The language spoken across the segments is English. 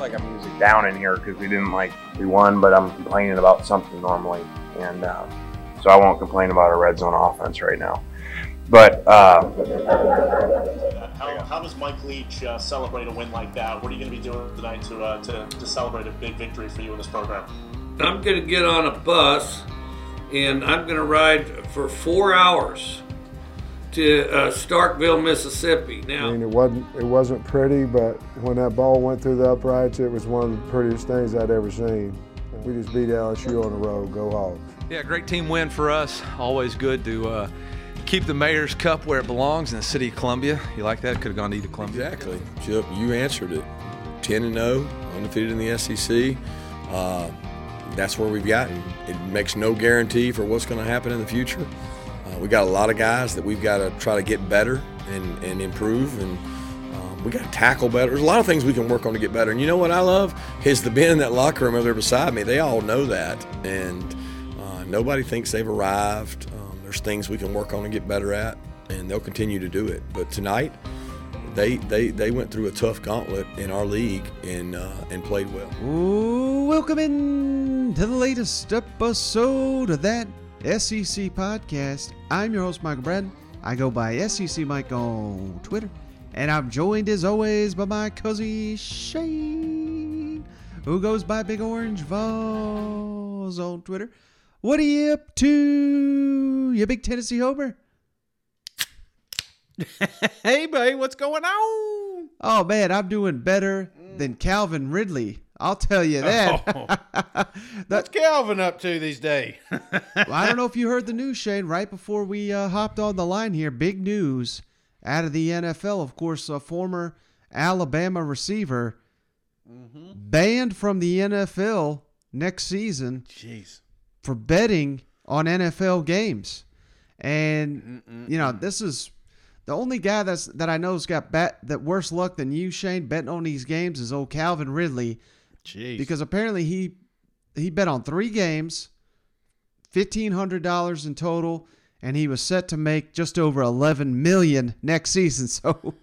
like I'm usually down in here because we didn't like we won, but I'm complaining about something normally, and uh, so I won't complain about our red zone offense right now. But uh, how, how does Mike Leach uh, celebrate a win like that? What are you going to be doing tonight to, uh, to to celebrate a big victory for you in this program? I'm going to get on a bus and I'm going to ride for four hours to uh, Starkville, Mississippi. Now, I mean, it wasn't it wasn't pretty, but when that ball went through the uprights, it was one of the prettiest things I'd ever seen. We just beat LSU on the road. Go Hogs! Yeah, great team win for us. Always good to uh, keep the Mayor's Cup where it belongs in the city of Columbia. You like that? Could have gone to either Columbia. Exactly, Chip. You answered it. 10 and 0, undefeated in the SEC. Uh, that's where we've gotten. It makes no guarantee for what's going to happen in the future. We got a lot of guys that we've got to try to get better and, and improve, and um, we got to tackle better. There's a lot of things we can work on to get better. And you know what I love is the being in that locker room over there beside me. They all know that, and uh, nobody thinks they've arrived. Um, there's things we can work on and get better at, and they'll continue to do it. But tonight, they they they went through a tough gauntlet in our league and uh, and played well. Welcome in to the latest episode of that SEC podcast. I'm your host Michael Bratton. I go by SEC Mike on Twitter, and I'm joined as always by my cousin Shane, who goes by Big Orange Vols on Twitter. What are you up to, you big Tennessee homer? hey, buddy, what's going on? Oh man, I'm doing better than Calvin Ridley. I'll tell you that. Oh. What's Calvin up to these days? well, I don't know if you heard the news, Shane. Right before we uh, hopped on the line here, big news out of the NFL. Of course, a former Alabama receiver banned from the NFL next season Jeez. for betting on NFL games. And you know, this is the only guy that's that I know's got bet that worse luck than you, Shane, betting on these games is old Calvin Ridley Jeez. because apparently he he bet on three games, fifteen hundred dollars in total, and he was set to make just over eleven million next season.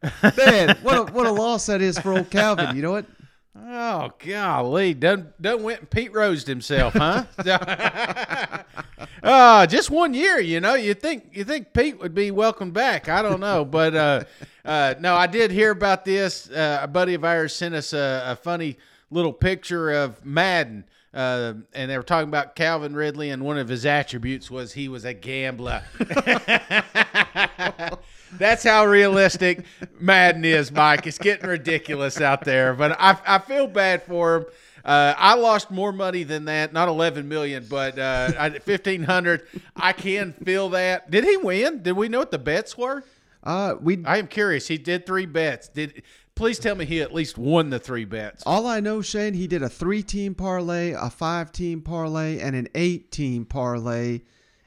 So, man, what a, what a loss that is for old Calvin. You know what? Oh golly, done done went and Pete Rosed himself, huh? uh, just one year, you know. You think you think Pete would be welcome back? I don't know, but uh, uh, no, I did hear about this. Uh, a buddy of ours sent us a, a funny little picture of Madden. Uh, and they were talking about Calvin Ridley, and one of his attributes was he was a gambler. That's how realistic Madden is, Mike. It's getting ridiculous out there, but I, I feel bad for him. Uh, I lost more money than that, not eleven million, but uh, fifteen hundred. I can feel that. Did he win? Did we know what the bets were? Uh, we I am curious. He did three bets. Did please tell me he at least won the three bets? all I know, Shane, he did a three-team parlay, a five-team parlay, and an eight-team parlay.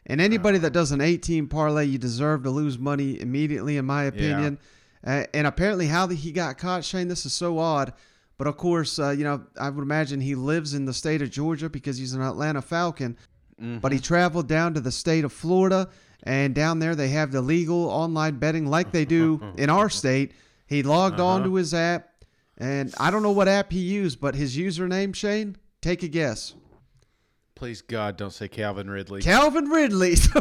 And anybody that does an eight-team parlay, you deserve to lose money immediately, in my opinion. Uh, and apparently, how the, he got caught, Shane, this is so odd. But of course, uh, you know, I would imagine he lives in the state of Georgia because he's an Atlanta Falcon. But he traveled down to the state of Florida, and down there they have the legal online betting like they do in our state. He logged on to his app, and I don't know what app he used, but his username, Shane, take a guess. Please God, don't say Calvin Ridley. Calvin Ridley.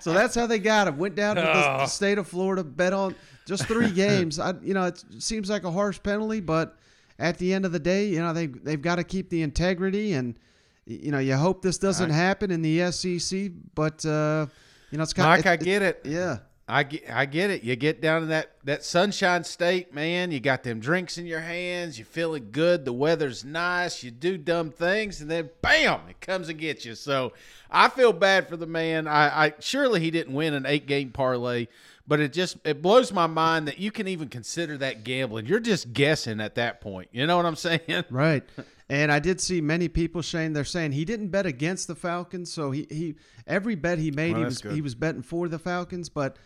so that's how they got him. Went down to the, the state of Florida, bet on just three games. I, you know, it seems like a harsh penalty, but at the end of the day, you know, they they've got to keep the integrity, and you know, you hope this doesn't happen in the SEC. But uh, you know, it's kind Mike, I get it. Yeah. I get, I get it. You get down in that, that sunshine state, man. You got them drinks in your hands. You're feeling good. The weather's nice. You do dumb things, and then bam, it comes and gets you. So I feel bad for the man. I, I surely he didn't win an eight game parlay, but it just it blows my mind that you can even consider that gambling. You're just guessing at that point. You know what I'm saying? Right. And I did see many people, Shane, they're saying he didn't bet against the Falcons. So he, he every bet he made, Well, he was good. he was betting for the Falcons. But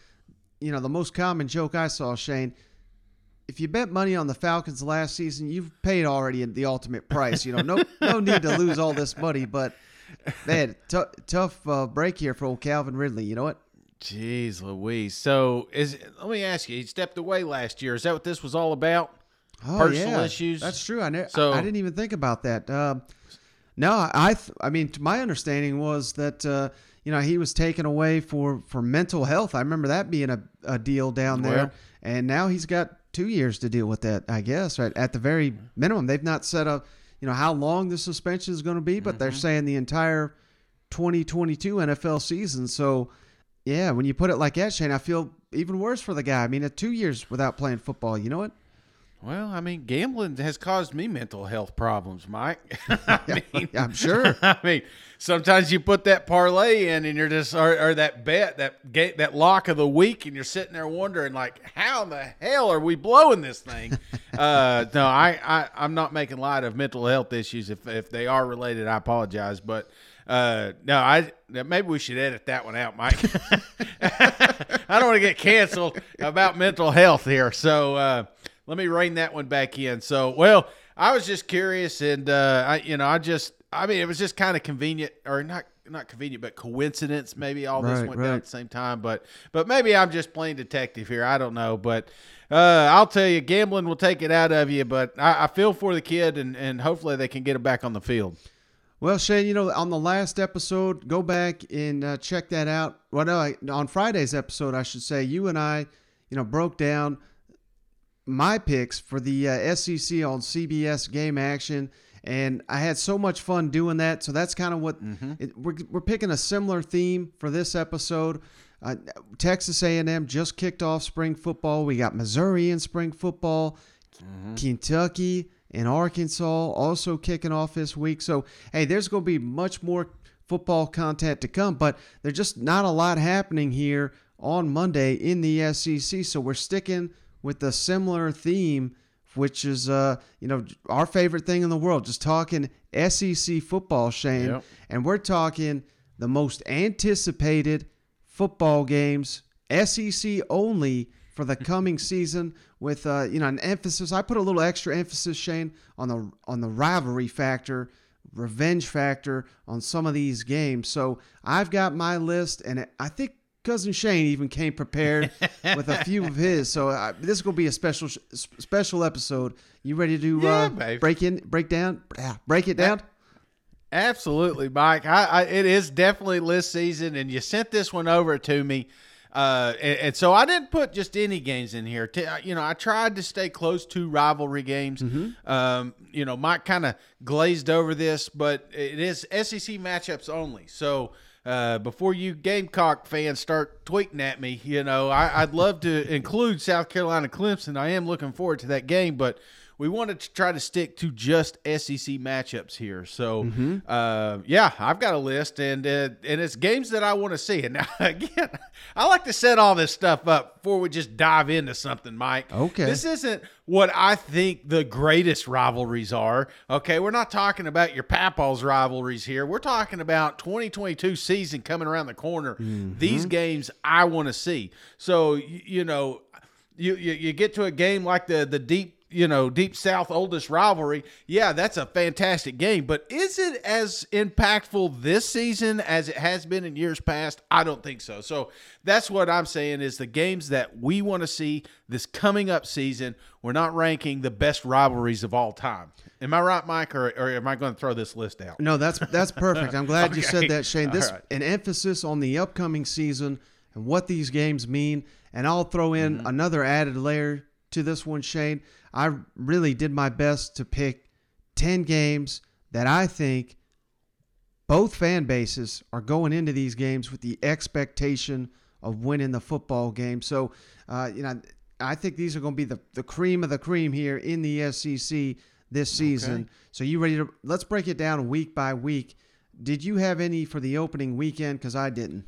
you know, the most common joke I saw, Shane, if you bet money on the Falcons last season, you've paid already the ultimate price. You know, no no need to lose all this money. But man, t- tough uh, break here for old Calvin Ridley. You know what? Jeez Louise. So is let me ask you, he stepped away last year. Is that what this was all about? Oh, Personal yeah. issues? That's true. I ne- So- I didn't even think about that. Um no, I th- I mean, my understanding was that uh, you know he was taken away for for mental health. I remember that being a, a deal down there, Well- and now he's got two years to deal with that. I guess right at the very minimum. They've not set up you know how long the suspension is going to be, but they're Mm-hmm. saying the entire 2022 NFL season. So. Yeah, when you put it like that, Shane, I feel even worse for the guy. I mean, at two years without playing football, you know what? Well, I mean, gambling has caused me mental health problems, Mike. I mean, I'm sure. I mean, sometimes you put that parlay in, and you're just or, or that bet that ga- that lock of the week, and you're sitting there wondering, like, how in the hell are we blowing this thing? uh, no, I, I I'm not making light of mental health issues. If if they are related, I apologize, but. Uh, no, I maybe we should edit that one out, Mike. I don't want to get canceled about mental health here. So uh, let me rein that one back in. So, well, I was just curious, and uh, I, you know, I just, I mean, it was just kind of convenient, or not, not convenient, but coincidence. Maybe all this Right, went down at the same time, but, but maybe I'm just playing detective here. I don't know, but uh, I'll tell you, gambling will take it out of you. But I, I feel for the kid, and and hopefully they can get him back on the field. Well, Shane, you know, on the last episode, go back and uh, check that out. Well, no, I, on Friday's episode, I should say, you and I, you know, broke down my picks for the uh, SEC on CBS Game Action, and I had so much fun doing that. So that's kind of what it, we're we're picking a similar theme for this episode. Uh, Texas A&M just kicked off spring football. We got Missouri in spring football. Kentucky and Arkansas also kicking off this week. So, hey, there's going to be much more football content to come, but there's just not a lot happening here on Monday in the SEC. So, we're sticking with a similar theme, which is, uh, you know, our favorite thing in the world, just talking SEC football, Shane. Yep. And we're talking the most anticipated football games, SEC only for the coming season with uh, you know an emphasis. I put a little extra emphasis, Shane, on the on the rivalry factor, revenge factor on some of these games. So I've got my list, and I think cousin Shane even came prepared with a few of his. So uh, this is gonna be a special special episode. You ready to Yeah, uh, break in, break down, break it down? Absolutely, Mike. I, I it is definitely list season, and you sent this one over to me, uh, and, and so I didn't put just any games in here. T- you know, I tried to stay close to rivalry games. Um, you know, Mike kind of glazed over this, but it is SEC matchups only. So. Uh, before you Gamecock fans start tweeting at me, you know, I, I'd love to include South Carolina Clemson. I am looking forward to that game, but we wanted to try to stick to just SEC matchups here. So, uh, yeah, I've got a list, and uh, and it's games that I want to see. And now, again, I like to set all this stuff up before we just dive into something, Mike. Okay. This isn't what I think the greatest rivalries are. Okay, we're not talking about your Papals rivalries here. We're talking about 2022 season coming around the corner. These games I want to see. So, you, you know, you, you you get to a game like the the deep you know deep south oldest rivalry yeah that's a fantastic game but is it as impactful this season as it has been in years past i don't think so so that's what i'm saying is the games that we want to see this coming up season we're not ranking the best rivalries of all time am i right mike or, or am i going to throw this list out No, that's that's perfect. I'm glad you said that, Shane. This right. an emphasis on the upcoming season and what these games mean. And I'll throw in Mm-hmm. another added layer to this one, Shane. I really did my best to pick ten games that I think both fan bases are going into these games with the expectation of winning the football game. So, uh, you know, I think these are going to be the, the cream of the cream here in the SEC this season. So, you ready to? Let's break it down week by week. Did you have any for the opening weekend? Because I didn't.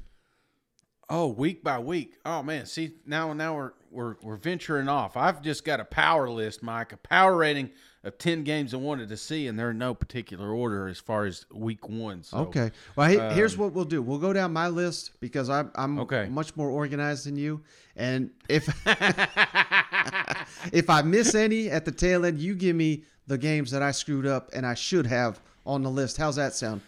Oh, week by week. Oh man, see now now we're we're we're venturing off. I've just got a power list, Mike, a power rating of ten games I wanted to see, and they're in no particular order as far as week one. So, Okay. Well, he- here's um, what we'll do. We'll go down my list because I'm I'm Okay. much more organized than you. And if if I miss any at the tail end, you give me the games that I screwed up and I should have on the list. How's that sound?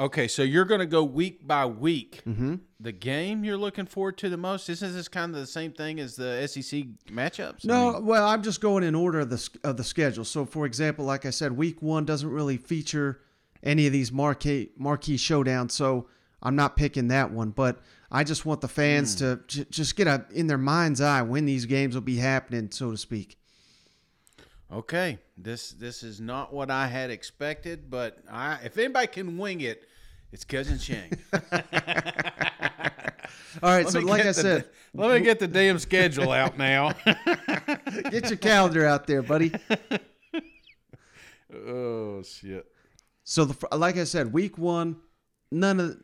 Okay, so you're going to go week by week. Mm-hmm. The game you're looking forward to the most isn't this kind of the same thing as the SEC matchups? I No, mean- well, I'm just going in order of the of the schedule. So, for example, like I said, week one doesn't really feature any of these marquee marquee showdowns. So, I'm not picking that one. But I just want the fans to j- just get a in their mind's eye when these games will be happening, so to speak. Okay, this this is not what I had expected, but I if anybody can wing it, it's cousin Shane. All right. Let so, like I the- said, let me get the damn schedule out now. get your calendar out there, buddy. oh shit! So, the, like I said, week one, none of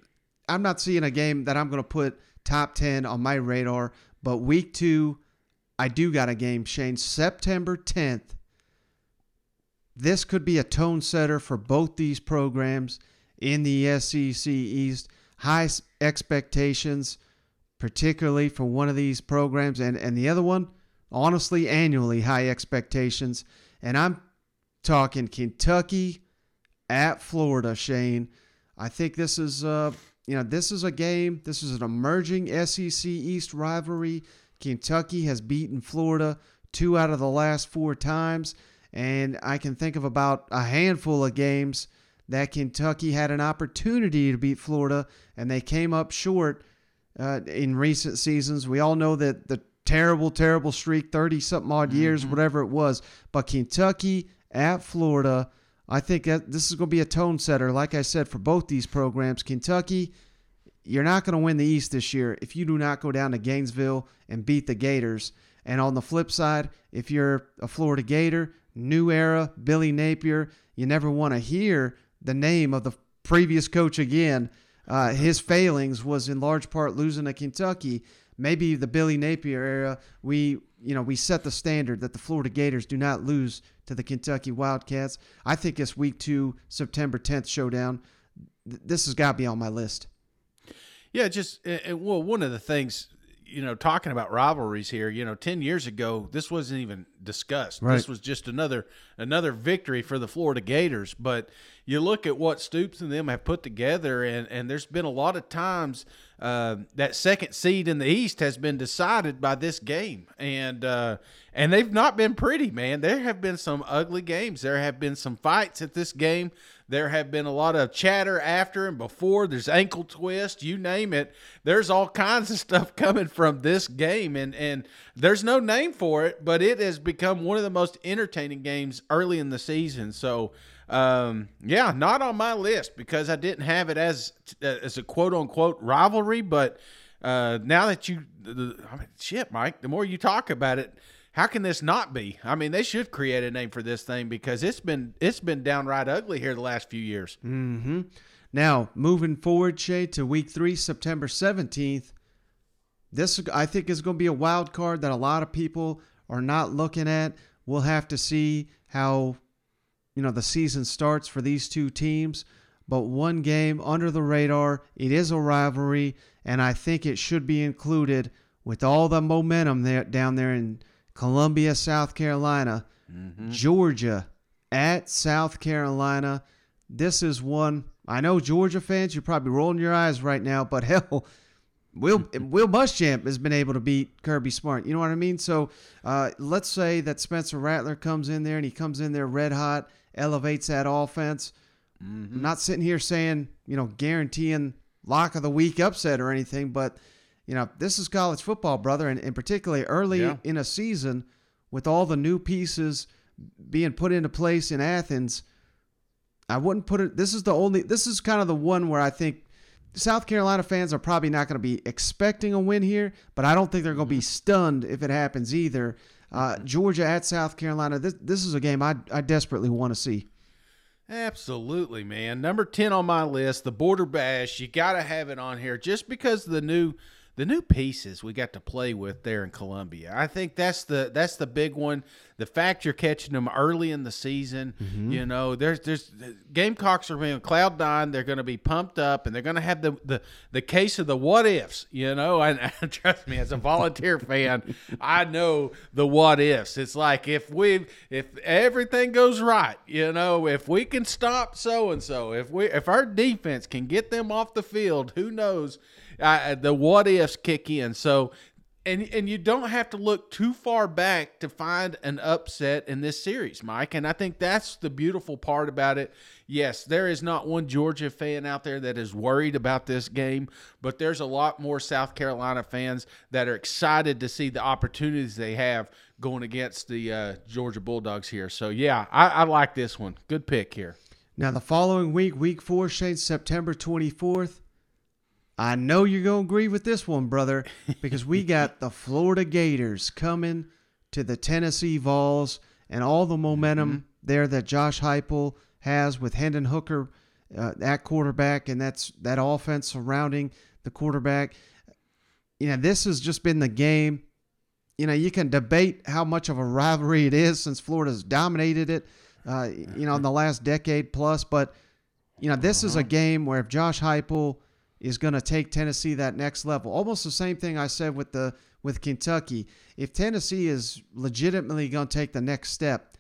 I'm not seeing a game that I'm going to put top ten on my radar. But week two, I do got a game, Shane. September 10th. This could be a tone setter for both these programs in the SEC East. High expectations, particularly for one of these programs, and and the other one, honestly, annually high expectations. And I'm talking Kentucky at Florida, Shane. I think this is uh you know this is a game. This is an emerging SEC East rivalry. Kentucky has beaten Florida two out of the last four times, and I can think of about a handful of games that Kentucky had an opportunity to beat Florida, and they came up short uh, in recent seasons. We all know that the terrible, terrible streak, 30 something odd years, whatever it was. But Kentucky at Florida, I think that this is going to be a tone setter, like I said, for both these programs. Kentucky, you're not going to win the East this year if you do not go down to Gainesville and beat the Gators. And on the flip side, if you're a Florida Gator, new era, Billy Napier, you never want to hear the name of the previous coach again. Uh, his failings was in large part losing to Kentucky. Maybe the Billy Napier era, we you know we set the standard that the Florida Gators do not lose to the Kentucky Wildcats. I think this week two September 10th showdown. th- This has got to be on my list. Yeah, just uh, uh, well, one of the things you know, talking about rivalries here, you know, ten years ago, this wasn't even discussed. Right. This was just another another victory for the Florida Gators. But you look at what Stoops and them have put together, and and there's been a lot of times uh, that second seed in the East has been decided by this game, and uh, and they've not been pretty, man. There have been some ugly games. There have been some fights at this game. There have been a lot of chatter after and before. There's ankle twist, you name it. There's all kinds of stuff coming from this game, and and there's no name for it, but it has become one of the most entertaining games early in the season. So, um, yeah, not on my list because I didn't have it as as a quote unquote rivalry, but uh, now that you, the- I mean, shit, Mike, the more you talk about it, how can this not be? I mean, they should create a name for this thing because it's been it's been downright ugly here the last few years. Mm-hmm. Now, moving forward, Shay, to week three, September 17th, this, I think, is going to be a wild card that a lot of people are not looking at. We'll have to see how, you know, the season starts for these two teams. But one game under the radar, it is a rivalry, and I think it should be included with all the momentum there down there in Columbia, South Carolina. Georgia at South Carolina. This is one I know Georgia fans, you're probably rolling your eyes right now, but hell, Will Will Muschamp has been able to beat Kirby Smart. You know what I mean? So uh, let's say that Spencer Rattler comes in there and he comes in there red hot, elevates that offense. I'm not sitting here saying you know guaranteeing lock of the week upset or anything, but you know this is college football, brother, and, and particularly early Yeah. in a season with all the new pieces being put into place in Athens. I wouldn't put it. This is the only. This is kind of the one where I think South Carolina fans are probably not going to be expecting a win here, but I don't think they're going to be stunned if it happens either. Uh, Georgia at South Carolina. This this is a game I I desperately want to see. Absolutely, man. Number 10 on my list, the Border Bash. You got to have it on here just because of the new the new pieces we got to play with there in Columbia. I think that's the that's the big one. The fact you're catching them early in the season, Mm-hmm. you know, there's there's Gamecocks are being cloud nine. They're going to be pumped up, and they're going to have the, the the case of the what ifs. You know, and, and trust me, as a volunteer fan, I know the what ifs. It's like if we if everything goes right, you know, if we can stop so and so, if we if our defense can get them off the field, who knows? Uh, the what ifs kick in. So and and you don't have to look too far back to find an upset in this series, Mike. And I think that's the beautiful part about it. Yes, there is not one Georgia fan out there that is worried about this game, but there's a lot more South Carolina fans that are excited to see the opportunities they have going against the uh, Georgia Bulldogs here. So yeah, I, I like this one. Good pick here. Now, the following week, week four, Shane, September 24th. I know you're going to agree with this one, brother, because we got the Florida Gators coming to the Tennessee Vols and all the momentum there that Josh Heupel has with Hendon Hooker uh, at quarterback and that's that offense surrounding the quarterback. You know, this has just been the game. You know, you can debate how much of a rivalry it is since Florida's dominated it, uh, you know, in the last decade plus. But, you know, this is a game where if Josh Heupel is going to take Tennessee that next level, almost the same thing I said with the with Kentucky. If Tennessee is legitimately going to take the next step,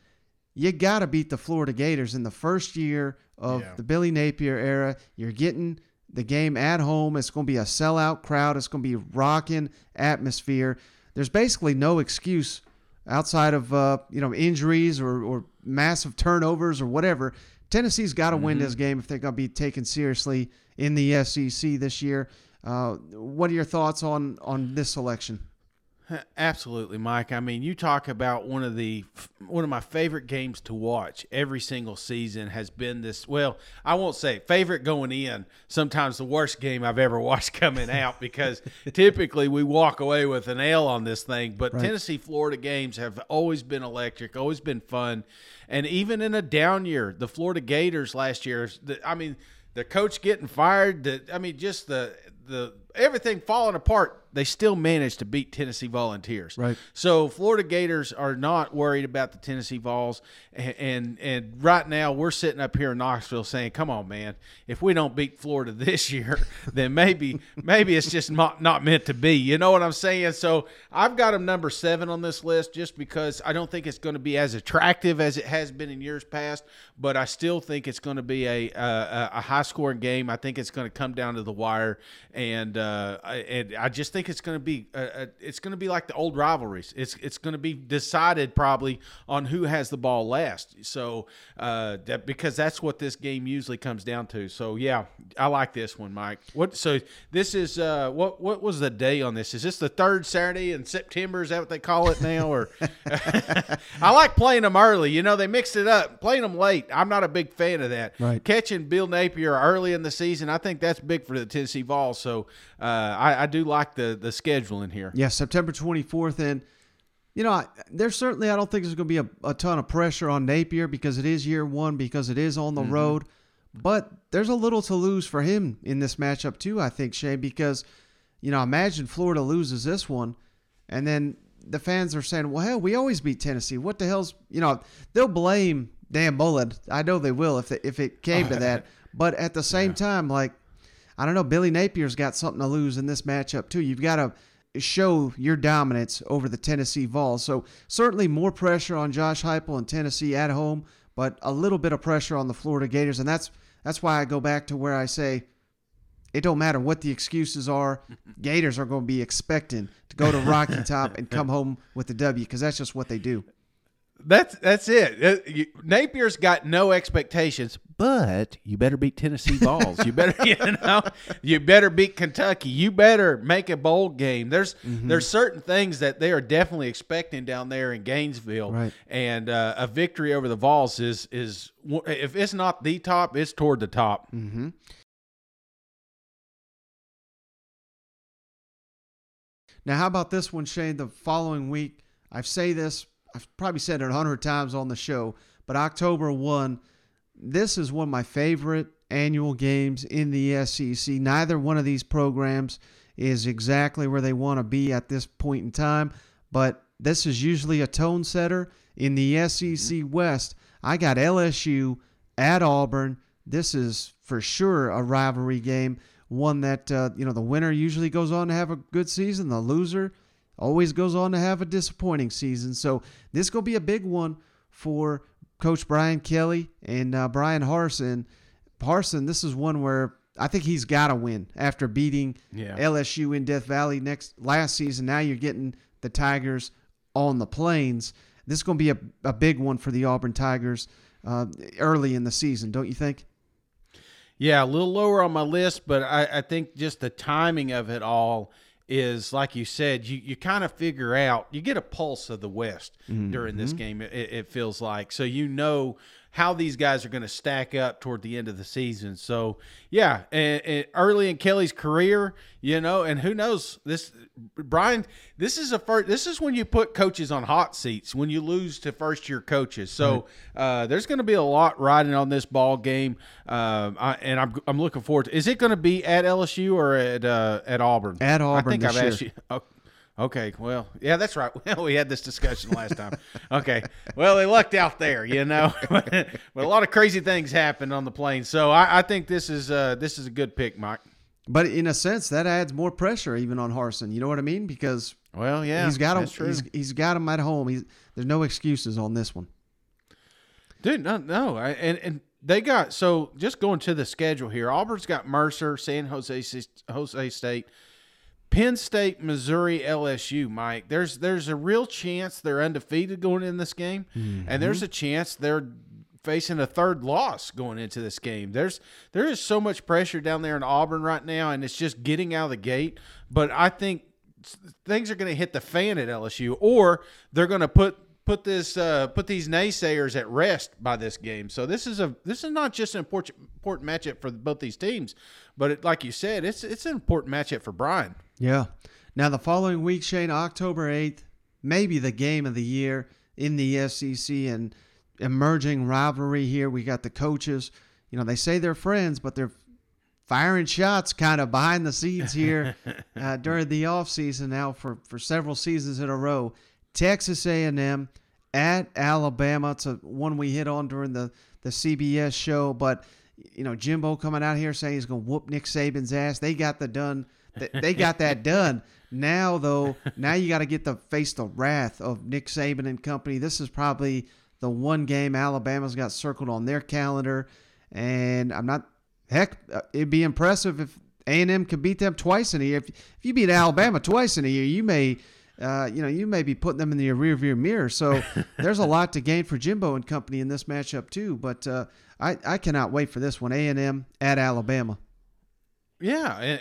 you got to beat the Florida Gators in the first year of Yeah. the Billy Napier era. You're getting the game at home. It's going to be a sellout crowd. It's going to be rocking atmosphere. There's basically no excuse outside of uh, you know injuries or, or massive turnovers or whatever. Tennessee's got to win this game if they're going to be taken seriously in the SEC this year. Uh, what are your thoughts on on this selection? Absolutely, Mike. I mean, you talk about one of the one of my favorite games to watch every single season has been this. Well, I won't say favorite going in. Sometimes the worst game I've ever watched coming out because typically we walk away with an L on this thing. But Tennessee Florida games have always been electric, always been fun, and even in a down year, the Florida Gators last year. I mean, the coach getting fired. The I mean, just the the everything falling apart. They still managed to beat Tennessee Volunteers. Right. So Florida Gators are not worried about the Tennessee Vols, and, and and right now we're sitting up here in Knoxville saying, "Come on, man! If we don't beat Florida this year, then maybe maybe it's just not not meant to be." You know what I'm saying? So I've got them number seven on this list just because I don't think it's going to be as attractive as it has been in years past, but I still think it's going to be a a, a high scoring game. I think it's going to come down to the wire, and uh, I, and I just think it's going to be uh, uh, it's going to be like the old rivalries. It's it's going to be decided probably on who has the ball last. So uh, that because that's what this game usually comes down to. So yeah, I like this one, Mike. What so this is uh, what what was the day on this? Is this the third Saturday in September? Is that what they call it now? Or I like playing them early. You know, they mixed it up. Playing them late, I'm not a big fan of that. Right. Catching Bill Napier early in the season, I think that's big for the Tennessee Vols. So uh, I, I do like the the scheduling here. Yeah, September 24th. And, you know, there's certainly, I don't think there's going to be a, a ton of pressure on Napier because it is year one, because it is on the mm-hmm. road. But there's a little to lose for him in this matchup, too, I think, Shane, because, you know, imagine Florida loses this one. And then the fans are saying, well, hell, we always beat Tennessee. What the hell's, you know, they'll blame Dan Mullen. I know they will if, they, if it came to that. But at the same time, like, I don't know. Billy Napier's got something to lose in this matchup too. You've got to show your dominance over the Tennessee Vols. So certainly more pressure on Josh Heupel and Tennessee at home, but a little bit of pressure on the Florida Gators, and that's that's why I go back to where I say it don't matter what the excuses are. Gators are going to be expecting to go to Rocky Top and come home with the W because that's just what they do. That's that's it. Uh, you- Napier's got no expectations, but you better beat Tennessee Vols. You better, you know, you better beat Kentucky. You better make a bowl game. There's there's certain things that they are definitely expecting down there in Gainesville, Right. and uh, a victory over the Vols is is if it's not the top, it's toward the top. Mm-hmm. Now, how about this one, Shane? The following week, I say this, I've probably said it a hundred times on the show, but October 1, this is one of my favorite annual games in the SEC. Neither one of these programs is exactly where they want to be at this point in time. But this is usually a tone setter in the SEC West. I got LSU at Auburn. This is for sure a rivalry game, one that uh, you know the winner usually goes on to have a good season. The loser always goes on to have a disappointing season. So this gonna be a big one for Coach Brian Kelly and uh, Bryan Harsin. Harsin, this is one where I think he's got to win after beating Yeah. LSU in Death Valley next last season. Now you're getting the Tigers on the plains. This is going to be a, a big one for the Auburn Tigers uh, early in the season, don't you think? Yeah, a little lower on my list, but I, I think just the timing of it all is like you said, you, you kind of figure out, you get a pulse of the West mm-hmm. during this mm-hmm. game, it, it feels like. So you know how these guys are going to stack up toward the end of the season. So, yeah, and, and early in Kelly's career, you know, and who knows this Brian, this is a first this is when you put coaches on hot seats when you lose to first year coaches. So, uh, there's going to be a lot riding on this ball game. Um, I, and I'm I'm looking forward to Is it going to be at LSU or at uh, at Auburn? At Auburn I think I've year. asked you. Oh, Okay, well, yeah, that's right. Well, we had this discussion last time. Okay, well, they lucked out there, you know. but a lot of crazy things happened on the plane, so I, I think this is uh, this is a good pick, Mike. But in a sense, that adds more pressure even on Harsin. You know what I mean? Because Well, yeah, he's got him. He's, he's got him at home. He's, there's no excuses on this one. Dude, no, no, I, and and they got so just going to the schedule here. Auburn's got Mercer, San Jose, Jose State, Penn State, Missouri, LSU. Mike, there's there's a real chance they're undefeated going in this game, and there's a mm-hmm. chance they're facing a third loss going into this game. There's there is so much pressure down there in Auburn right now, and it's just getting out of the gate. But I think things are going to hit the fan at LSU, or they're going to put put this uh, put these naysayers at rest by this game. So this is a this is not just an important important matchup for both these teams, but it, like you said, it's it's an important matchup for Brian. Yeah. Now the following week, Shane, October eighth, maybe the game of the year in the SEC and emerging rivalry here. We got the coaches. You know, they say they're friends, but they're firing shots kind of behind the scenes here uh, during the offseason now for, for several seasons in a row. Texas A&M at Alabama. It's a one we hit on during the, the CBS show, but you know Jimbo coming out here saying he's going to whoop Nick Saban's ass. They got the done. They, got that done. Now though, now you got to get to face the wrath of Nick Saban and company. This is probably the one game Alabama's got circled on their calendar, and I'm not. Heck, uh, it'd be impressive if A&M could beat them twice in a year. If, if you beat Alabama twice in a year, you may, uh, you know, you may be putting them in the rearview mirror. So there's a lot to gain for Jimbo and company in this matchup too. But uh, I, I cannot wait for this one. A&M at Alabama. Yeah, and,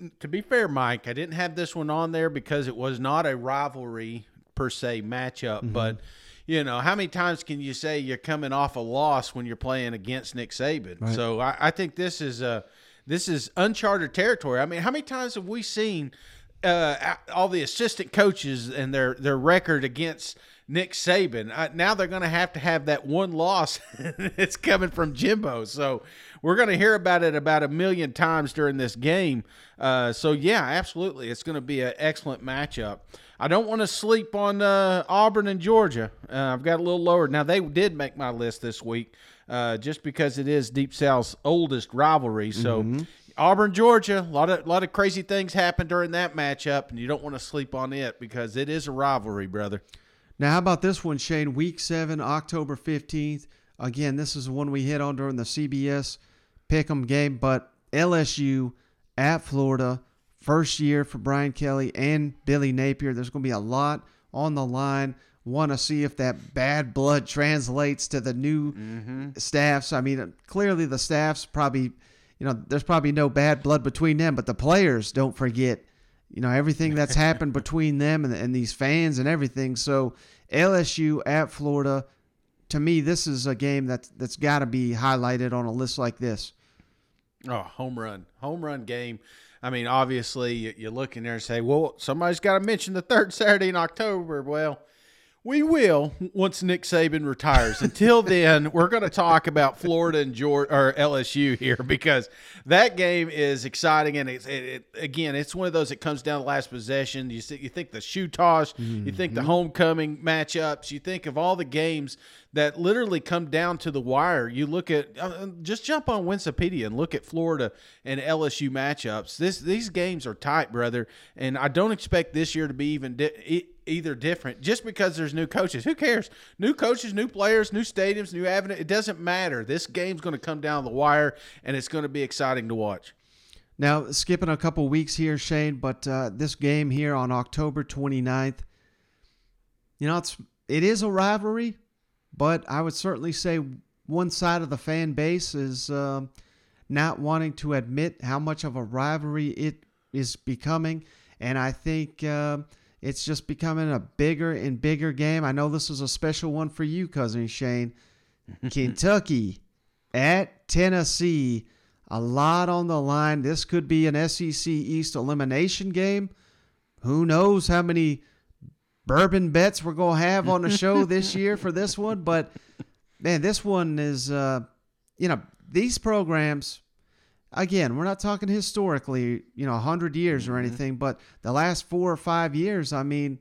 and to be fair, Mike, I didn't have this one on there because it was not a rivalry per se matchup, but. You know, how many times can you say you're coming off a loss when you're playing against Nick Saban? So I, I think this is uh, this is uncharted territory. I mean, how many times have we seen uh, all the assistant coaches and their their record against Nick Saban? Uh, now they're going to have to have that one loss. it's coming from Jimbo, so we're going to hear about it about a million times during this game. Uh, so yeah, absolutely, it's going to be an excellent matchup. I don't want to sleep on uh, Auburn and Georgia. Uh, I've got a little lower. Now they did make my list this week, uh, just because it is Deep South's oldest rivalry. So Auburn, Georgia, a lot of lot of crazy things happened during that matchup, and you don't want to sleep on it because it is a rivalry, brother. Now, how about this one, Shane? Week seven, October 15th. Again, this is the one we hit on during the CBS Pick'em game, but LSU at Florida, first year for Brian Kelly and Billy Napier. There's going to be a lot on the line. Want to see if that bad blood translates to the new mm-hmm. staffs. I mean, clearly the staffs probably, you know, there's probably no bad blood between them, but the players don't forget you know everything that's happened between them and, and these fans and everything. So LSU at Florida, to me, this is a game that that's got to be highlighted on a list like this. Oh, home run, home run game. I mean, obviously, you, you look in there and say, well, somebody's got to mention the third Saturday in October. Well, We will once Nick Saban retires. Until then, we're going to talk about Florida and Georgia or LSU here because that game is exciting and it's it, it, again it's one of those that comes down to last possession. You see, you think the shoe toss, mm-hmm. you think the homecoming matchups, you think of all the games that literally come down to the wire. You look at uh, uh just jump on Wikipedia and look at Florida and LSU matchups. This these games are tight, brother, and I don't expect this year to be even di- either different just because there's new coaches. Who cares? New coaches, new players, new stadiums, new avenue. It doesn't matter. This game's going to come down the wire, and it's going to be exciting to watch. Now, skipping a couple weeks here, Shane, but uh, this game here on October 29th, you know, it's it is a rivalry, but I would certainly say one side of the fan base is uh, not wanting to admit how much of a rivalry it is becoming, and I think. Uh, it's just becoming a bigger and bigger game. I know this is a special one for you, cousin Shane. Kentucky at Tennessee. A lot on the line. This could be an SEC East elimination game. Who knows how many bourbon bets we're going to have on the show this year for this one. But, man, this one is, uh, you know, these programs again, we're not talking historically, you know, 100 years or mm-hmm. anything, but the last four or five years, I mean,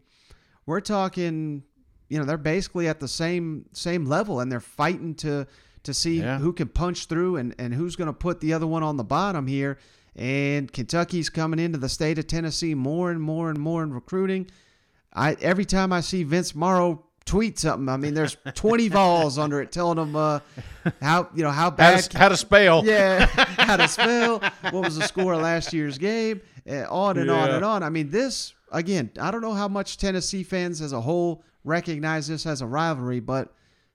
we're talking, you know, they're basically at the same same level and they're fighting to to see yeah. who can punch through and, and who's going to put the other one on the bottom here. And Kentucky's coming into the state of Tennessee more and more and more in recruiting. I every time I see Vince Marrow tweet something. I mean, there's 20 vols under it telling them uh, how you know how bad how to, how to spell. Yeah, how to spell. What was the score of last year's game? Uh, on and yeah. on and on. I mean, this again. I don't know how much Tennessee fans as a whole recognize this as a rivalry, but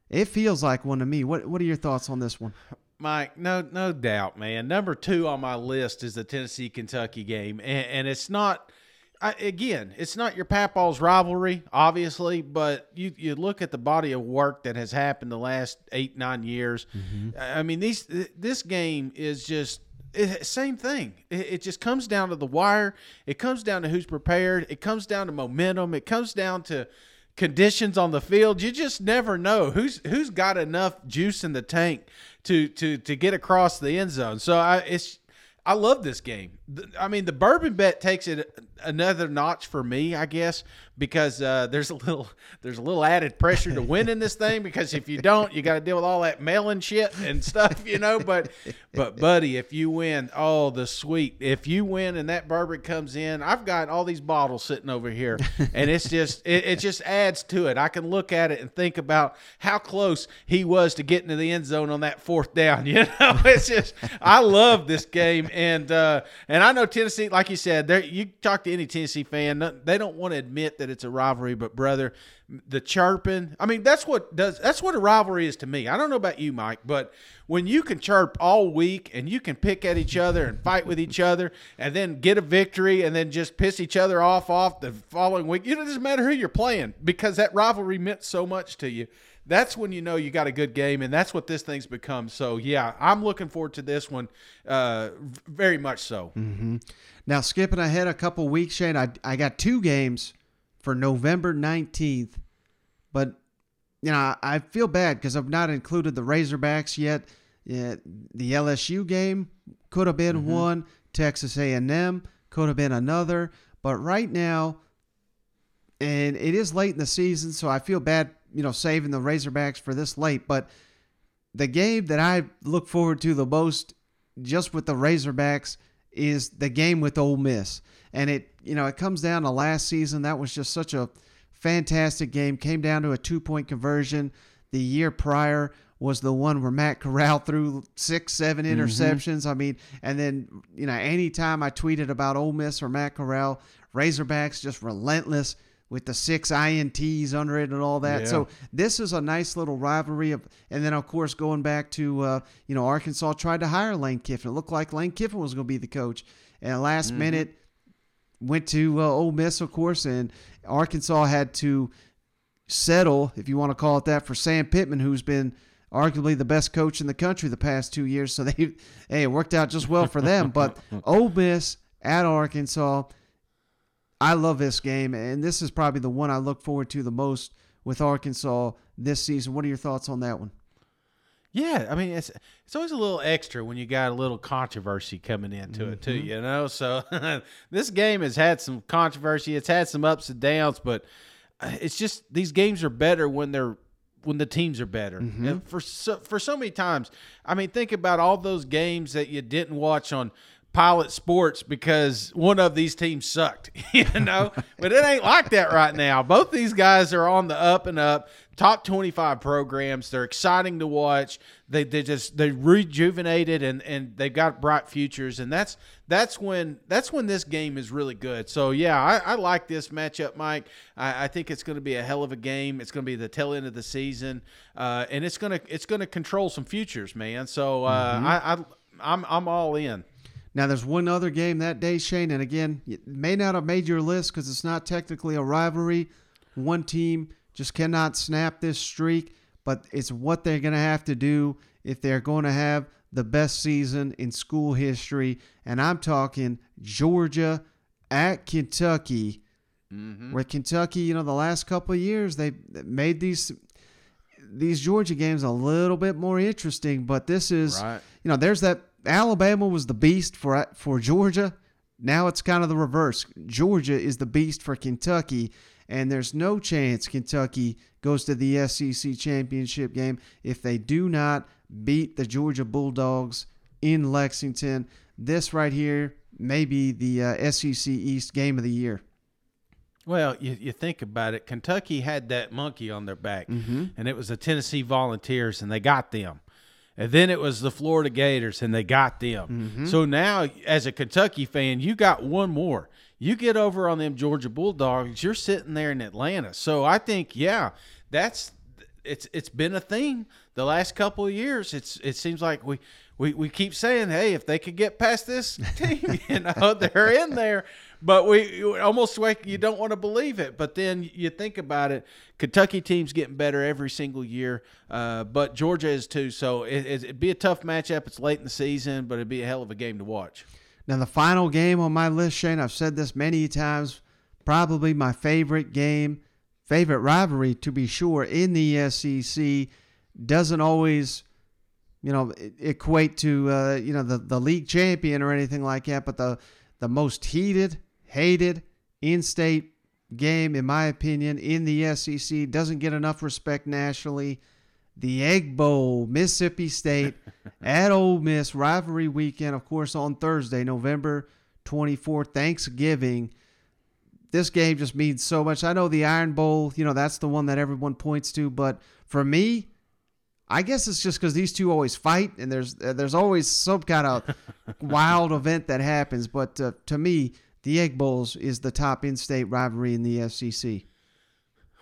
it feels like one to me. What What are your thoughts on this one? Mike, no, no doubt, man. Number two on my list is the Tennessee Kentucky game, and, and it's not I, again, it's not your Papall's rivalry, obviously, but you, you look at the body of work that has happened the last eight nine years. Mm-hmm. I mean, these this game is just it, same thing. It, it, just comes down to the wire. It comes down to who's prepared. It comes down to momentum. It comes down to conditions on the field. You just never know who's who's got enough juice in the tank to to to get across the end zone. So I, it's I love this game. I mean, the bourbon bet takes it another notch for me, I guess, because uh, there's a little there's a little added pressure to win in this thing because if you don't, you got to deal with all that mailing shit and stuff, you know. But but buddy, if you win, oh the sweet. If you win and that bourbon comes in, I've got all these bottles sitting over here, and it's just it, it just adds to it. I can look at it and think about how close he was to getting to the end zone on that fourth down. You know, it's just I love this game, and uh, and I know Tennessee, like you said, there you talk to any Tennessee fan, they don't want to admit that it's a rivalry, but brother, the chirping. I mean, that's what does that's what a rivalry is to me. I don't know about you, Mike, but when you can chirp all week and you can pick at each other and fight with each other and then get a victory and then just piss each other off off the following week, it doesn't matter who you're playing because that rivalry meant so much to you. That's when you know you got a good game, and that's what this thing's become. So, yeah, I'm looking forward to this one uh, very much so. Mm-hmm. Now, skipping ahead a couple weeks, Shane, I, I got two games for November 19th. But, you know, I feel bad because I've not included the Razorbacks yet. Yeah, the LSU game could have been mm-hmm. one. Texas A&M could have been another. But right now, and it is late in the season, so I feel bad, you know, saving the Razorbacks for this late. But the game that I look forward to the most, just with the Razorbacks, is the game with Ole Miss. And it, you know, it comes down to last season. That was just such a fantastic game. Came down to a two point conversion. The year prior was the one where Matt Corral threw six, seven mm-hmm. interceptions. Mm-hmm. I mean, and then, you know, anytime I tweeted about Ole Miss or Matt Corral, Razorbacks just relentless with the six ints under it and all that. Yeah. So this is a nice little rivalry of, and then of course going back to uh, you know Arkansas tried to hire Lane Kiffin. It looked like Lane Kiffin was going to be the coach, and last mm-hmm. minute went to uh, Ole Miss, of course, and Arkansas had to settle, if you want to call it that, for Sam Pittman, who's been arguably the best coach in the country the past two years. So they, hey, it worked out just well for them. But Ole Miss at Arkansas, I love this game, and this is probably the one I look forward to the most with Arkansas this season. What are your thoughts on that one? Yeah, I mean it's it's always a little extra when you got a little controversy coming into mm-hmm. it too, you know. So this game has had some controversy. It's had some ups and downs, but uh, it's just these games are better when they're when the teams are better. Mm-hmm. And for so, for so many times, I mean, think about all those games that you didn't watch on Pilot Sports because one of these teams sucked, you know. but it ain't like that right now. Both these guys are on the up and up. Top twenty-five programs. They're exciting to watch. They they just they rejuvenated and and they've got bright futures. And that's that's when that's when this game is really good. So yeah, I, I like this matchup, Mike. I, I think it's going to be a hell of a game. It's going to be the tail end of the season, uh, and it's gonna it's gonna control some futures, man. So uh, mm-hmm. I, I I'm I'm all in. Now, there's one other game that day, Shane, and again, it may not have made your list because it's not technically a rivalry. One team just cannot snap this streak, but it's what they're going to have to do if they're going to have the best season in school history. And I'm talking Georgia at Kentucky, mm-hmm. where Kentucky, you know, the last couple of years they made these these Georgia games a little bit more interesting. But this is, right. you know, there's that Alabama was the beast for for Georgia. Now it's kind of the reverse. Georgia is the beast for Kentucky, and there's no chance Kentucky goes to the SEC championship game if they do not beat the Georgia Bulldogs in Lexington. This right here may be the uh, SEC East game of the year. Well, you, you think about it. Kentucky had that monkey on their back, mm-hmm. and it was the Tennessee Volunteers, and they got them. And then it was the Florida Gators, and they got them. Mm-hmm. So now, as a Kentucky fan, you got one more. You get over on them Georgia Bulldogs, you're sitting there in Atlanta. So I think, yeah, that's it's it's been a theme the last couple of years. It's it seems like we we, we keep saying, hey, if they could get past this team, you know, they're in there but we almost like you don't want to believe it. But then you think about it, Kentucky team's getting better every single year, uh, but Georgia is too. So it, would be a tough matchup. It's late in the season, but it'd be a hell of a game to watch. Now the final game on my list, Shane, I've said this many times, probably my favorite game, favorite rivalry to be sure in the SEC. Doesn't always you know equate to uh, you know the the league champion or anything like that but the the most heated hated in-state game, in my opinion, in the SEC. Doesn't get enough respect nationally. The Egg Bowl, Mississippi State at Ole Miss rivalry weekend, of course, on Thursday, November 24th, Thanksgiving. This game just means so much. I know the Iron Bowl, you know, that's the one that everyone points to, but for me, I guess it's just because these two always fight, and there's there's always some kind of wild event that happens. But uh, to me, the Egg Bowls is the top in-state rivalry in the SEC.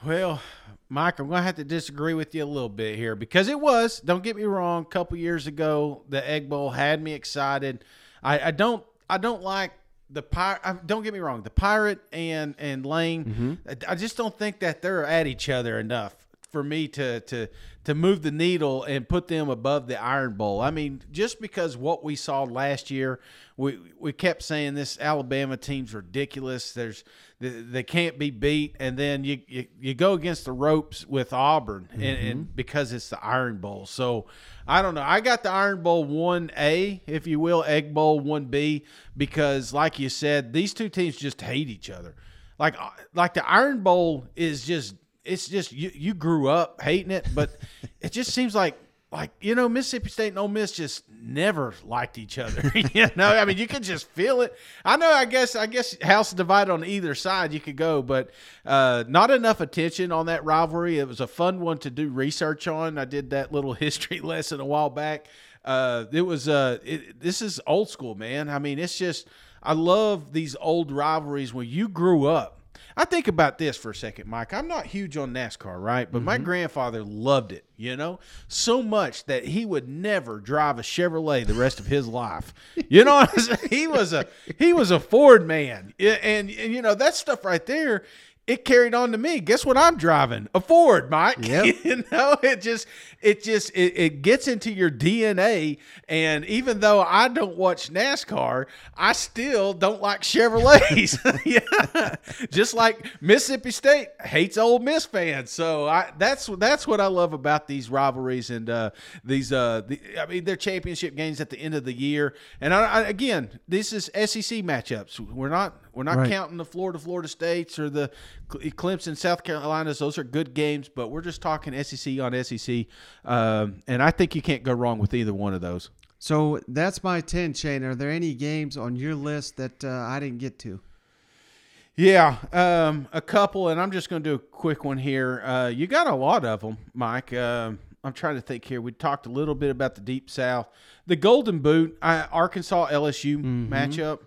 Well, Mike, I'm going to have to disagree with you a little bit here because it was. Don't get me wrong. A couple years ago, the Egg Bowl had me excited. I, I don't. I don't like the pirate. Don't get me wrong. The pirate and and Lane. Mm-hmm. I just don't think that they're at each other enough for me to to to move the needle and put them above the Iron Bowl. I mean, just because what we saw last year, we we kept saying this Alabama team's ridiculous. There's they can't be beat, and then you you, you go against the ropes with Auburn, mm-hmm. and, and, because it's the Iron Bowl. So I don't know. I got the Iron Bowl one A, if you will, Egg Bowl one B, because like you said, these two teams just hate each other. Like like the Iron Bowl is just it's just you you grew up hating it, but it just seems like like you know Mississippi State and Ole Miss just never liked each other. you know, I mean, you could just feel it. I know. I guess. I guess house divided on either side you could go, but uh, not enough attention on that rivalry. It was a fun one to do research on. I did that little history lesson a while back. Uh, it was. Uh, it, this is old school, man. I mean, it's just. I love these old rivalries when you grew up I think about this for a second, Mike. I'm not huge on NASCAR, right? But mm-hmm. my grandfather loved it, you know, so much that he would never drive a Chevrolet the rest of his life. You know, he was a he was a Ford man, and, and you know that stuff right there it carried on to me. Guess what I'm driving? A Ford, Mike. Yep. you know, it just it just it, it gets into your DNA. And even though I don't watch NASCAR, I still don't like Chevrolets. yeah. Just like Mississippi State hates Ole Miss fans. So I that's that's what I love about these rivalries and uh, these uh the, I mean they're championship games at the end of the year. And I, I, again, this is SEC matchups. We're not we're not Right. counting the Florida Florida States or the Cle- Clemson South Carolinas. Those are good games, but we're just talking SEC on SEC. Um, and I think you can't go wrong with either one of those. So that's my 10, Shane. Are there any games on your list that uh, I didn't get to? Yeah, um, a couple, and I'm just going to do a quick one here. Uh, you got a lot of them, Mike. Um I'm trying to think here. We talked a little bit about the Deep South, the Golden Boot, I, Arkansas LSU matchup.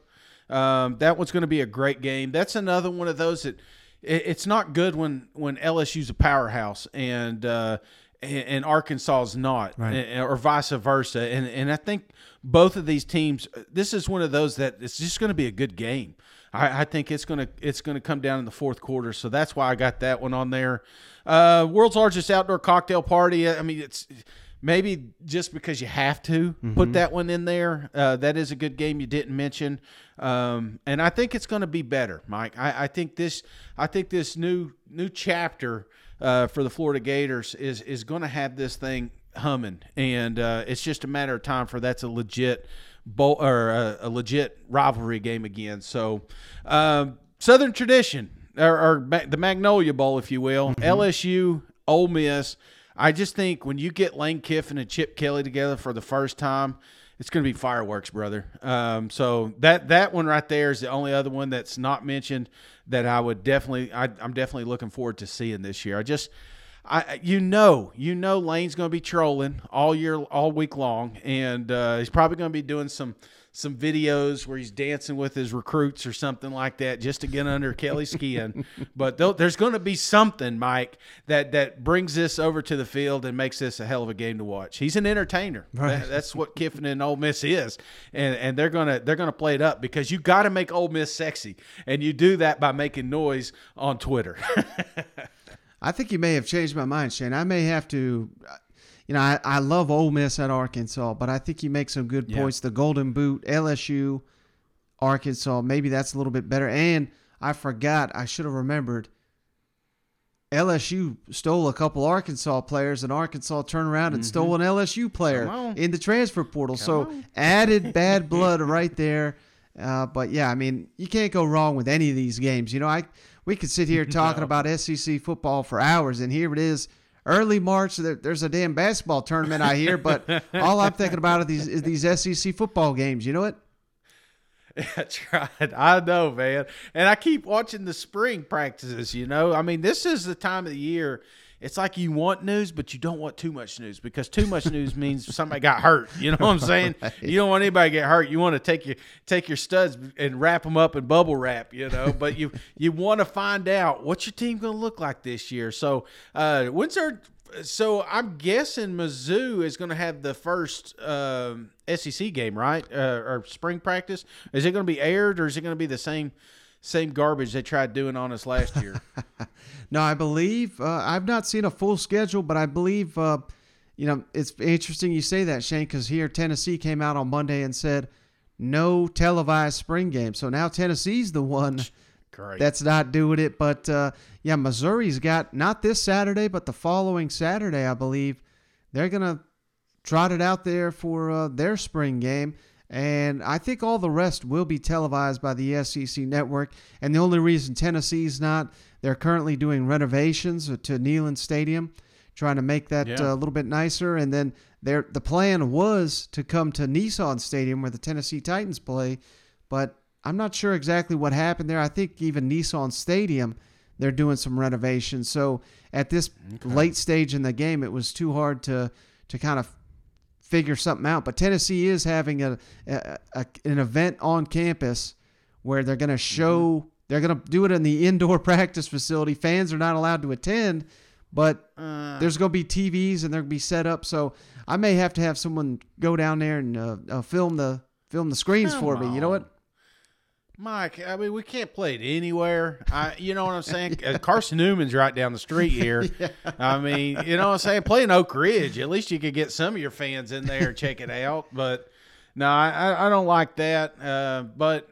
Um, that one's going to be a great game. That's another one of those that it, it's not good when when LSU's a powerhouse and uh, and, and Arkansas is not, and- or vice versa. And and I think both of these teams. This is one of those that it's just going to be a good game. I, I think it's gonna it's gonna come down in the fourth quarter, so that's why I got that one on there. Uh, world's largest outdoor cocktail party. I mean, it's maybe just because you have to put that one in there. Uh, that is a good game you didn't mention, um, and I think it's going to be better, Mike. I, I think this I think this new new chapter uh, for the Florida Gators is is going to have this thing humming, and uh, it's just a matter of time for that's a legit bowl or a, a legit rivalry game again. So, um, Southern tradition or, or the Magnolia Bowl, if you will, LSU, Ole Miss. I just think when you get Lane Kiffin and Chip Kelly together for the first time, it's going to be fireworks, brother. Um, so that that one right there is the only other one that's not mentioned that I would definitely I, I'm definitely looking forward to seeing this year. I just I you know you know Lane's going to be trolling all year all week long, and uh, he's probably going to be doing some some videos where he's dancing with his recruits or something like that just to get under Kelly's skin. but there's going to be something, Mike, that that brings this over to the field and makes this a hell of a game to watch. He's an entertainer. That- that's what Kiffin and Ole Miss is, and and they're gonna they're gonna play it up because you got to make Ole Miss sexy, and you do that by making noise on Twitter. I think you may have changed my mind, Shane. I may have to, you know, I, I love Ole Miss at Arkansas, but I think you make some good points. The Golden Boot, LSU, Arkansas, maybe that's a little bit better. And I forgot, I should have remembered. LSU stole a couple Arkansas players, and Arkansas turned around and stole an LSU player Mm-hmm. Come on. in the transfer portal. so added bad blood right there. Uh, but yeah, I mean, you can't go wrong with any of these games. You know, I we could sit here talking about SEC football for hours, and here it is, early March. There, there's a damn basketball tournament I hear, but all I'm thinking about are these is these SEC football games. You know what? That's right. I know, man. And I keep watching the spring practices, you know. I mean, this is the time of the year. It's like you want news, but you don't want too much news because too much news means somebody got hurt. You know what I'm saying? You don't want anybody to get hurt. You want to take your take your studs and wrap them up in bubble wrap, you know. But you you want to find out what's your team going to look like this year. So, uh, when's our so I'm guessing Mizzou is going to have the first um, SEC game, right? Uh, or spring practice. Is it going to be aired, or is it going to be the same same garbage they tried doing on us last year? No, I believe uh, I've not seen a full schedule, but I believe uh, you know it's interesting you say that, Shane, because here Tennessee came out on Monday and said no televised spring game. So now Tennessee's the one Great. that's not doing it. But uh, yeah, Missouri's got not this Saturday, but the following Saturday, I believe they're gonna trot it out there for uh, their spring game. And I think all the rest will be televised by the SEC network. And the only reason Tennessee's not, they're currently doing renovations to Neyland Stadium, trying to make that Yeah. uh, a little bit nicer. And then their the plan was to come to Nissan Stadium where the Tennessee Titans play, but I'm not sure exactly what happened there. I think even Nissan Stadium, they're doing some renovations. So at this late stage in the game, it was too hard to to kind of figure something out. But Tennessee is having a, a, a an event on campus where they're going to show they're going to do it in the indoor practice facility. Fans are not allowed to attend, but there's going to be TVs and they're going to be set up. So I may have to have someone go down there and uh, uh, film the film the screens for me. You know what? Mike, I mean, we can't play it anywhere. I, you know what I'm saying? Uh, Carson Newman's right down the street here. yeah. I mean, you know what I'm saying? Playing Oak Ridge, at least you could get some of your fans in there check it out. But no, I, I don't like that. Uh, but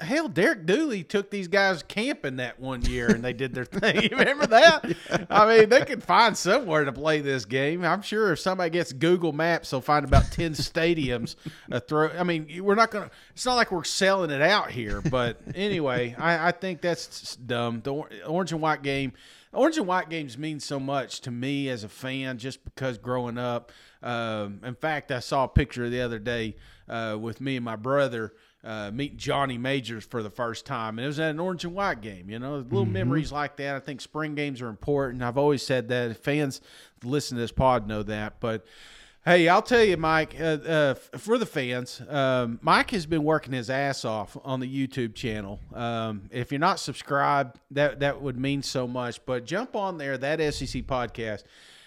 hell, Derek Dooley took these guys camping that one year and they did their thing. You remember that? yeah. I mean, they could find somewhere to play this game. I'm sure if somebody gets Google Maps, they'll find about 10 stadiums. A throw. I mean, we're not going to, it's not like we're selling it out here. But anyway, I, I think that's dumb. The orange and white game, orange and white games mean so much to me as a fan just because growing up. Um, in fact, I saw a picture the other day uh, with me and my brother uh, meeting Johnny Majors for the first time. And it was at an orange and white game, you know, little mm-hmm. memories like that. I think spring games are important. I've always said that. Fans listen to this pod know that. But hey, I'll tell you, Mike, uh, uh, for the fans, um, Mike has been working his ass off on the YouTube channel. Um, if you're not subscribed, that, that would mean so much. But jump on there, that SEC podcast.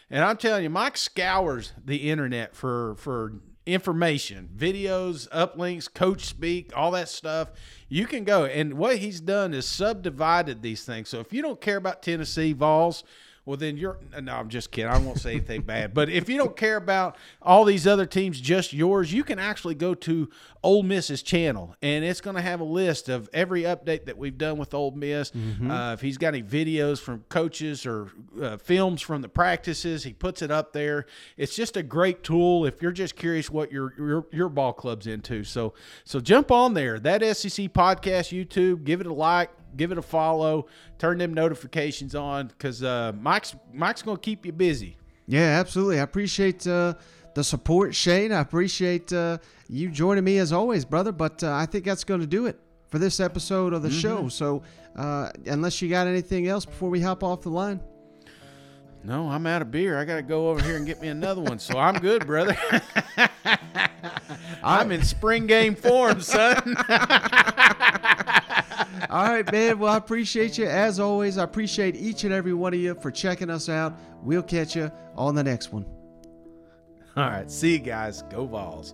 And I'm telling you, Mike scours the internet for for information, videos, uplinks, coach speak, all that stuff. You can go. And what he's done is subdivided these things. So if you don't care about Tennessee Vols, well then you're no i'm just kidding i won't say anything bad but if you don't care about all these other teams just yours you can actually go to Ole Miss's channel, and it's going to have a list of every update that we've done with Ole Miss. Mm-hmm. Uh, if he's got any videos from coaches or uh, films from the practices, he puts it up there. It's just a great tool if you're just curious what your your, your ball club's into. So so jump on there. That SEC podcast YouTube, give it a like, give it a follow, turn them notifications on because uh, Mike's Mike's going to keep you busy. Yeah, absolutely. I appreciate uh, the support, Shane. I appreciate uh, you joining me as always, brother. But uh, I think that's going to do it for this episode of the mm-hmm. show. So, uh, unless you got anything else before we hop off the line. No, I'm out of beer. I got to go over here and get me another one. So I'm good, brother. I'm in spring game form, son. All right, man. Well, I appreciate you as always. I appreciate each and every one of you for checking us out. We'll catch you on the next one. All right. See you guys. Go Vols.